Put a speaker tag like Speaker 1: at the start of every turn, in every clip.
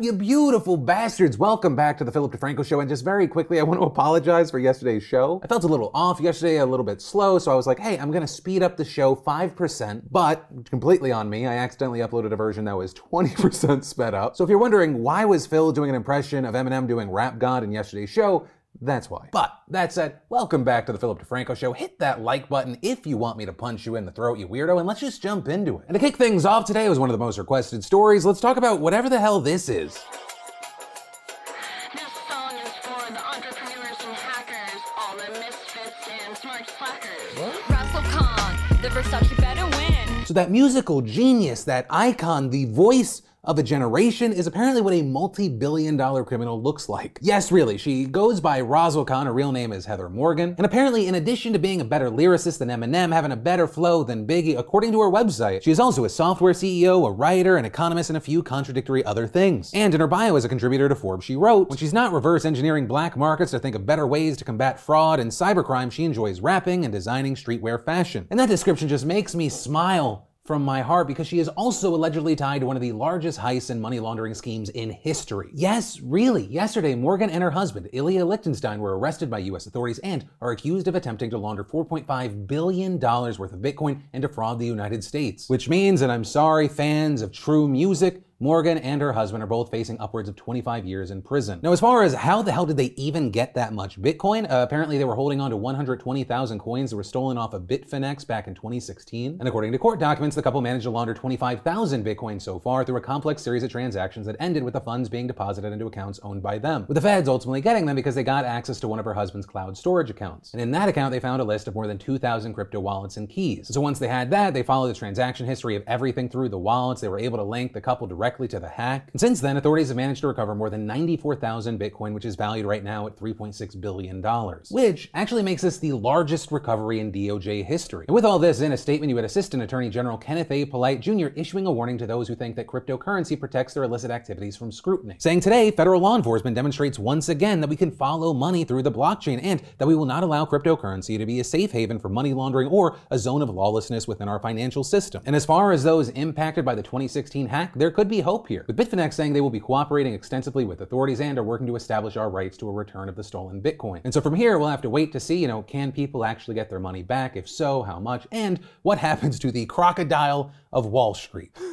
Speaker 1: you beautiful bastards? Welcome back to the Philip DeFranco Show. And just very quickly, I want to apologize for yesterday's show. I felt a little off yesterday, a little bit slow, so I was like, hey, I'm going to speed up the show 5%, but completely on me, I accidentally uploaded a version that was 20% sped up. So if you're wondering why was Phil doing an impression of Eminem doing Rap God in yesterday's show, that's why. But that said, welcome back to the Philip DeFranco Show. Hit that like button if you want me to punch you in the throat, you weirdo, and let's just jump into it. And to kick things off today was one of the most requested stories. Let's talk about whatever the hell this is.
Speaker 2: This song is for the entrepreneurs and hackers, all the misfits and smart slackers.
Speaker 3: Razzlekhan, the Versace better win.
Speaker 1: So that musical genius, that icon, the voice of a generation is apparently what a multi-billion dollar criminal looks like. Yes, really, she goes by Razzlekhan, her real name is Heather Morgan, and apparently in addition to being a better lyricist than Eminem, having a better flow than Biggie, according to her website, she is also a software CEO, a writer, an economist, and a few contradictory other things. And in her bio as a contributor to Forbes, she wrote, when she's not reverse engineering black markets to think of better ways to combat fraud and cybercrime, she enjoys rapping and designing streetwear fashion. And that description just makes me smile from my heart because she is also allegedly tied to one of the largest heists and money laundering schemes in history. Yes, really. Yesterday, Morgan and her husband, Ilya Lichtenstein, were arrested by U.S. authorities and are accused of attempting to launder $4.5 billion worth of Bitcoin and defraud the United States. Which means, and I'm sorry, fans of true music, Morgan and her husband are both facing upwards of 25 years in prison. Now, as far as how the hell did they even get that much Bitcoin, uh, apparently they were holding on to 120,000 coins that were stolen off of Bitfinex back in 2016. And according to court documents, the couple managed to launder 25,000 Bitcoin so far through a complex series of transactions that ended with the funds being deposited into accounts owned by them, with the feds ultimately getting them because they got access to one of her husband's cloud storage accounts. And in that account, they found a list of more than 2,000 crypto wallets and keys. So once they had that, they followed the transaction history of everything through the wallets. They were able to link the couple directly to the hack. And since then, authorities have managed to recover more than 94,000 Bitcoin, which is valued right now at $3.6 billion, which actually makes this the largest recovery in DOJ history. And with all this, in a statement, you had Assistant Attorney General Kenneth A. Polite Jr. issuing a warning to those who think that cryptocurrency protects their illicit activities from scrutiny, saying today, federal law enforcement demonstrates once again that we can follow money through the blockchain and that we will not allow cryptocurrency to be a safe haven for money laundering or a zone of lawlessness within our financial system. And as far as those impacted by the 2016 hack, there could be hope here, with Bitfinex saying they will be cooperating extensively with authorities and are working to establish our rights to a return of the stolen Bitcoin. And so from here, we'll have to wait to see, you know, can people actually get their money back? If so, how much? And what happens to the crocodile of Wall Street?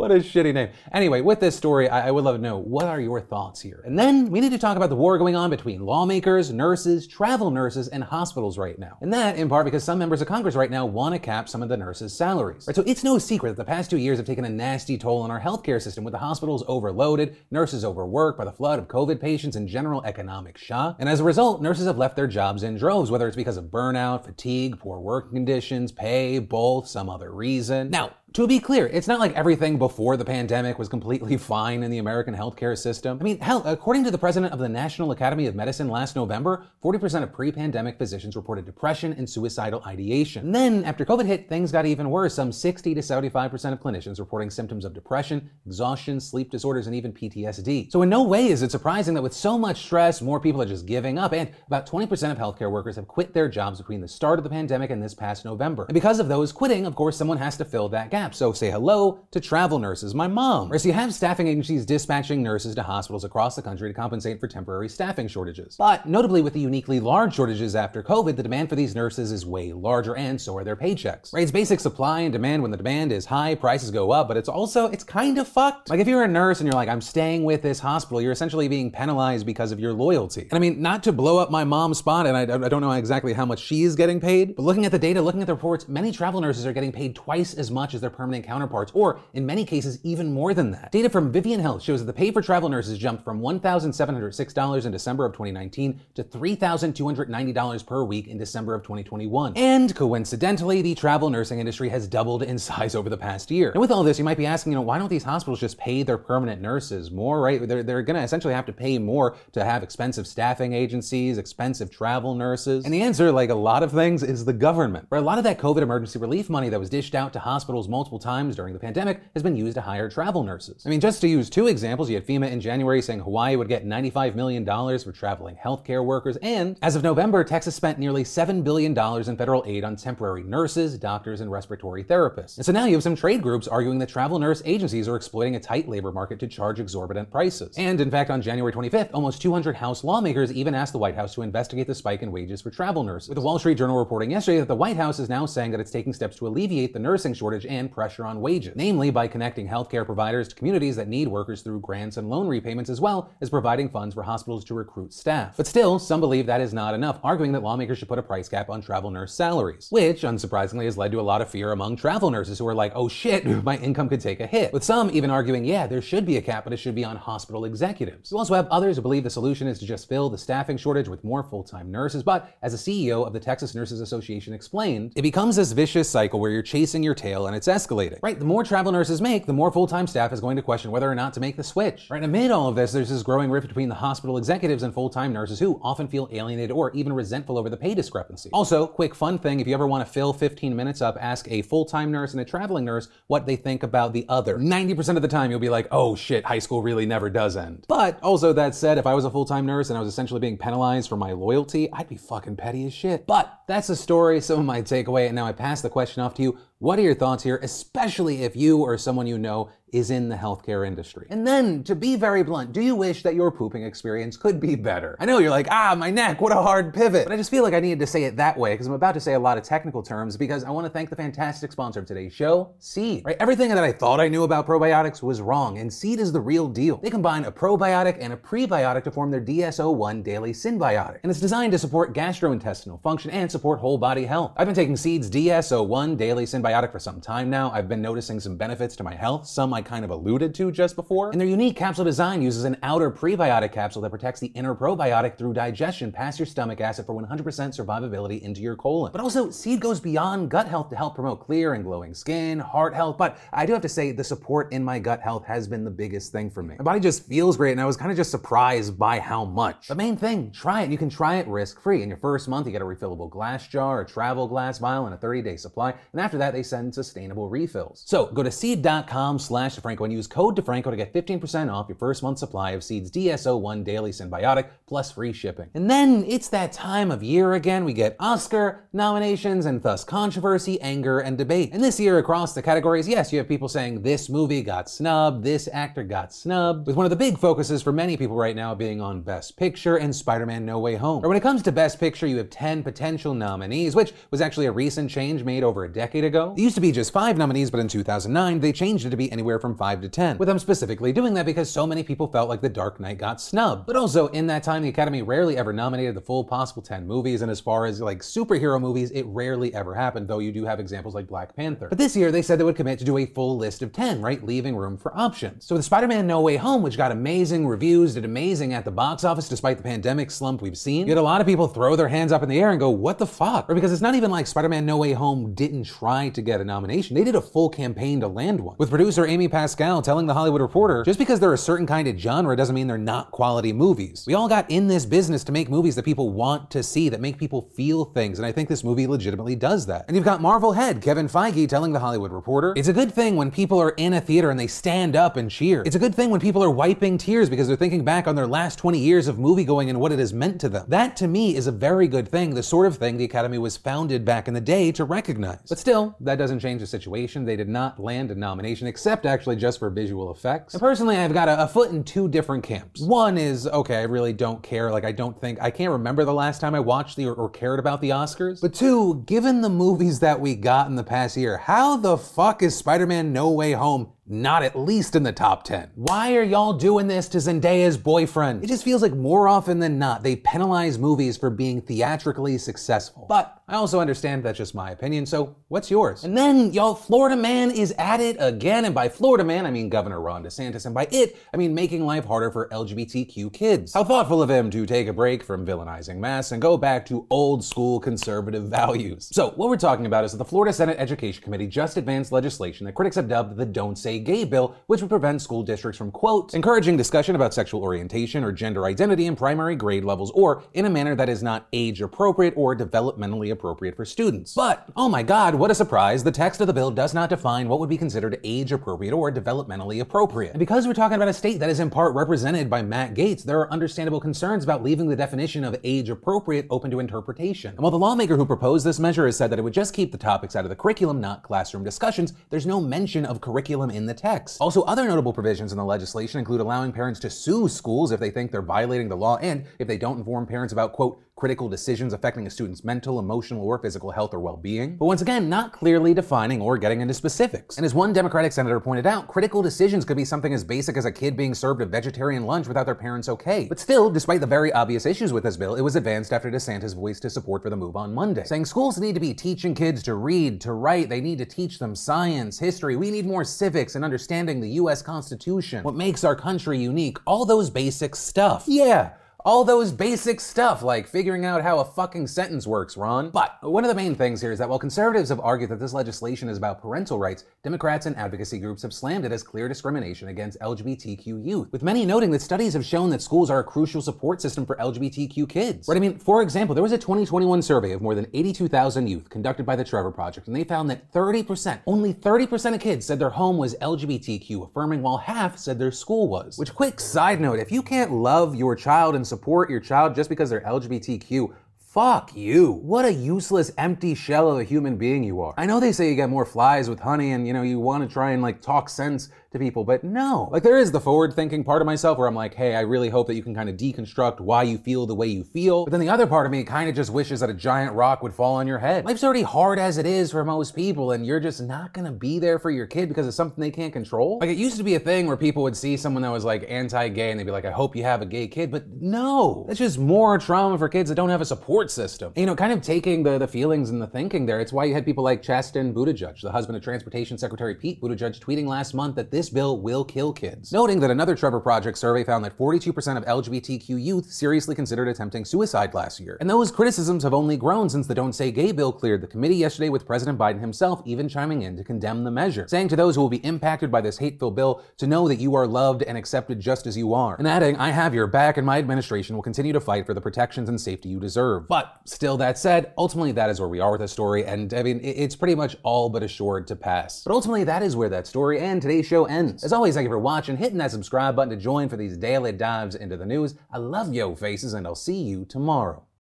Speaker 1: what a shitty name. Anyway, with this story, I, I would love to know what are your thoughts here? And then we need to talk about the war going on between lawmakers, nurses, travel nurses, and hospitals right now. And that, in part, because some members of Congress right now want to cap some of the nurses' salaries. Right, so it's no secret that the past two years have taken a nasty toll on our healthcare system, with the hospitals overloaded, nurses overworked by the flood of COVID patients, and general economic shock. And as a result, nurses have left their jobs in droves, whether it's because of burnout, fatigue, poor working conditions, pay, both, some other reason. Now, to be clear, it's not like everything before the pandemic was completely fine in the American healthcare system. I mean, hell, according to the president of the National Academy of Medicine last November, 40% of pre pandemic physicians reported depression and suicidal ideation. And then, after COVID hit, things got even worse. Some 60 to 75% of clinicians reporting symptoms of depression, exhaustion, sleep disorders, and even PTSD. So, in no way is it surprising that with so much stress, more people are just giving up. And about 20% of healthcare workers have quit their jobs between the start of the pandemic and this past November. And because of those quitting, of course, someone has to fill that gap. So say hello to travel nurses, my mom. Or so you have staffing agencies dispatching nurses to hospitals across the country to compensate for temporary staffing shortages. But notably with the uniquely large shortages after COVID, the demand for these nurses is way larger and so are their paychecks. Right? It's basic supply and demand when the demand is high, prices go up, but it's also, it's kind of fucked. Like if you're a nurse and you're like, I'm staying with this hospital, you're essentially being penalized because of your loyalty. And I mean, not to blow up my mom's spot, and I, I don't know exactly how much she is getting paid, but looking at the data, looking at the reports, many travel nurses are getting paid twice as much as their permanent counterparts, or in many cases, even more than that. Data from Vivian Health shows that the pay for travel nurses jumped from $1,706 in December of 2019 to $3,290 per week in December of 2021. And coincidentally, the travel nursing industry has doubled in size over the past year. And with all this, you might be asking, you know, why don't these hospitals just pay their permanent nurses more, right? They're, they're gonna essentially have to pay more to have expensive staffing agencies, expensive travel nurses. And the answer, like a lot of things, is the government. Where a lot of that COVID emergency relief money that was dished out to hospitals multiple times during the pandemic has been used to hire travel nurses. I mean, just to use two examples, you had FEMA in January saying Hawaii would get $95 million for traveling healthcare workers, and as of November, Texas spent nearly $7 billion in federal aid on temporary nurses, doctors, and respiratory therapists. And so now you have some trade groups arguing that travel nurse agencies are exploiting a tight labor market to charge exorbitant prices. And in fact, on January 25th, almost 200 House lawmakers even asked the White House to investigate the spike in wages for travel nurses. With the Wall Street Journal reporting yesterday that the White House is now saying that it's taking steps to alleviate the nursing shortage and pressure on wages, namely by connecting healthcare providers to communities that need workers through grants and loan repayments, as well as providing funds for hospitals to recruit staff. But still, some believe that is not enough, arguing that lawmakers should put a price cap on travel nurse salaries, which, unsurprisingly, has led to a lot of fear among travel nurses who are like, oh shit, my income could take a hit. With some even arguing, yeah, there should be a cap, but it should be on hospital executives. You also have others who believe the solution is to just fill the staffing shortage with more full time nurses, but as the CEO of the Texas Nurses Association explained, it becomes this vicious cycle where you're chasing your tail and it's escalating. Right? The more travel nurses make, the more full time staff is going to question whether or not to make the switch. Right? Amid all of this, there's this growing rift between the hospital executives and full time nurses who often feel alienated or even resentful over the pay discrepancy. Also, quick fun thing if you ever want to fill 15 minutes up, ask a full time nurse and a traveling nurse what they think about the other. 90% of the time, you'll be like, oh shit, high school really never does end. But also, that said, if I was a full time nurse and I was essentially being penalized for my loyalty, I'd be fucking petty as shit. But that's the story, some of my takeaway, and now I pass the question off to you. What are your thoughts here, especially if you or someone you know is in the healthcare industry? And then, to be very blunt, do you wish that your pooping experience could be better? I know you're like, ah, my neck, what a hard pivot. But I just feel like I needed to say it that way because I'm about to say a lot of technical terms because I want to thank the fantastic sponsor of today's show, Seed. Right? Everything that I thought I knew about probiotics was wrong, and Seed is the real deal. They combine a probiotic and a prebiotic to form their DS-01 Daily Synbiotic, and it's designed to support gastrointestinal function and support whole body health. I've been taking Seed's DS-01 Daily Synbiotic for some time now. I've been noticing some benefits to my health, some kind of alluded to just before. And their unique capsule design uses an outer prebiotic capsule that protects the inner probiotic through digestion past your stomach acid for 100% survivability into your colon. But also, Seed goes beyond gut health to help promote clear and glowing skin, heart health. But I do have to say, the support in my gut health has been the biggest thing for me. My body just feels great, and I was kind of just surprised by how much. The main thing, try it. You can try it risk free. In your first month, you get a refillable glass jar, a travel glass vial, and a 30 day supply. And after that, they send sustainable refills. So go to seed.com slash DeFranco and use code DeFranco to get 15% off your first month supply of Seed's DS-01 Daily Synbiotic plus free shipping. And then it's that time of year again. We get Oscar nominations and thus controversy, anger, and debate. And this year across the categories, yes, you have people saying this movie got snubbed, this actor got snubbed, with one of the big focuses for many people right now being on Best Picture and Spider-Man No Way Home. Or when it comes to Best Picture, you have 10 potential nominees, which was actually a recent change made over a decade ago. It used to be just five nominees, but in 2009, they changed it to be anywhere from five to 10, with them specifically doing that because so many people felt like The Dark Knight got snubbed. But also, in that time, the Academy rarely ever nominated the full possible 10 movies, and as far as like superhero movies, it rarely ever happened, though you do have examples like Black Panther. But this year, they said they would commit to do a full list of 10, right? Leaving room for options. So with Spider-Man No Way Home, which got amazing reviews, did amazing at the box office despite the pandemic slump we've seen, had a lot of people throw their hands up in the air and go, what the fuck? Or because it's not even like Spider-Man No Way Home didn't try to get a nomination. They did a full campaign to land one. With producer Amy Pascal telling The Hollywood Reporter, just because they're a certain kind of genre doesn't mean they're not quality movies. We all got in this business to make movies that people want to see, that make people feel things, and I think this movie legitimately does that. And you've got Marvel head Kevin Feige telling The Hollywood Reporter, it's a good thing when people are in a theater and they stand up and cheer. It's a good thing when people are wiping tears because they're thinking back on their last 20 years of moviegoing and what it has meant to them. That to me is a very good thing, the sort of thing the Academy was founded back in the day to recognize. But still, that doesn't change the situation. They did not land a nomination, except actually just for visual effects. And personally, I've got a, a foot in two different camps. One is, okay, I really don't care. Like, I don't think, I can't remember the last time I watched the or, or cared about the Oscars. But two, given the movies that we got in the past year, how the fuck is Spider Man No Way Home not at least in the top 10. Why are y'all doing this to Zendaya's boyfriend? It just feels like more often than not, they penalize movies for being theatrically successful. But I also understand that's just my opinion, so what's yours? And then, y'all, Florida Man is at it again, and by Florida Man, I mean Governor Ron DeSantis, and by it, I mean making life harder for LGBTQ kids. How thoughtful of him to take a break from villainizing mass and go back to old school conservative values. So, what we're talking about is that the Florida Senate Education Committee just advanced legislation that critics have dubbed the Don't Say Gay bill, which would prevent school districts from, quote, encouraging discussion about sexual orientation or gender identity in primary grade levels or in a manner that is not age appropriate or developmentally appropriate for students. But, oh my god, what a surprise, the text of the bill does not define what would be considered age appropriate or developmentally appropriate. And because we're talking about a state that is in part represented by Matt Gaetz, there are understandable concerns about leaving the definition of age appropriate open to interpretation. And while the lawmaker who proposed this measure has said that it would just keep the topics out of the curriculum, not classroom discussions, there's no mention of curriculum in the text. Also, other notable provisions in the legislation include allowing parents to sue schools if they think they're violating the law and if they don't inform parents about, quote, critical decisions affecting a student's mental, emotional, or physical health or well being. But once again, not clearly defining or getting into specifics. And as one Democratic senator pointed out, critical decisions could be something as basic as a kid being served a vegetarian lunch without their parents okay. But still, despite the very obvious issues with this bill, it was advanced after DeSantis voiced his support for the move on Monday, saying schools need to be teaching kids to read, to write, they need to teach them science, history, we need more civics and understanding the US Constitution, what makes our country unique, all those basic stuff. Yeah. All those basic stuff, like figuring out how a fucking sentence works, Ron. But one of the main things here is that while conservatives have argued that this legislation is about parental rights, Democrats and advocacy groups have slammed it as clear discrimination against LGBTQ youth, with many noting that studies have shown that schools are a crucial support system for LGBTQ kids. Right? I mean, for example, there was a 2021 survey of more than 82,000 youth conducted by the Trevor Project, and they found that 30%, only 30% of kids said their home was LGBTQ affirming, while half said their school was. Which, quick side note, if you can't love your child and support your child just because they're LGBTQ, Fuck you. What a useless, empty shell of a human being you are. I know they say you get more flies with honey and, you know, you want to try and, like, talk sense to people, but no. Like, there is the forward thinking part of myself where I'm like, hey, I really hope that you can kind of deconstruct why you feel the way you feel. But then the other part of me kind of just wishes that a giant rock would fall on your head. Life's already hard as it is for most people, and you're just not gonna be there for your kid because of something they can't control. Like, it used to be a thing where people would see someone that was like anti gay and they'd be like, I hope you have a gay kid, but no. That's just more trauma for kids that don't have a support system. You know, kind of taking the, the feelings and the thinking there, it's why you had people like Chasten Buttigieg, the husband of Transportation Secretary Pete Buttigieg, tweeting last month that this bill will kill kids. Noting that another Trevor Project survey found that 42% of LGBTQ youth seriously considered attempting suicide last year. And those criticisms have only grown since the Don't Say Gay bill cleared the committee yesterday, with President Biden himself even chiming in to condemn the measure, saying to those who will be impacted by this hateful bill to know that you are loved and accepted just as you are. And adding, I have your back and my administration will continue to fight for the protections and safety you deserve. But still, that said, ultimately that is where we are with the story, and I mean, it's pretty much all but assured to pass. But ultimately, that is where that story and today's show ends. As always, thank you for watching, hitting that subscribe button to join for these daily dives into the news. I love yo faces, and I'll see you tomorrow.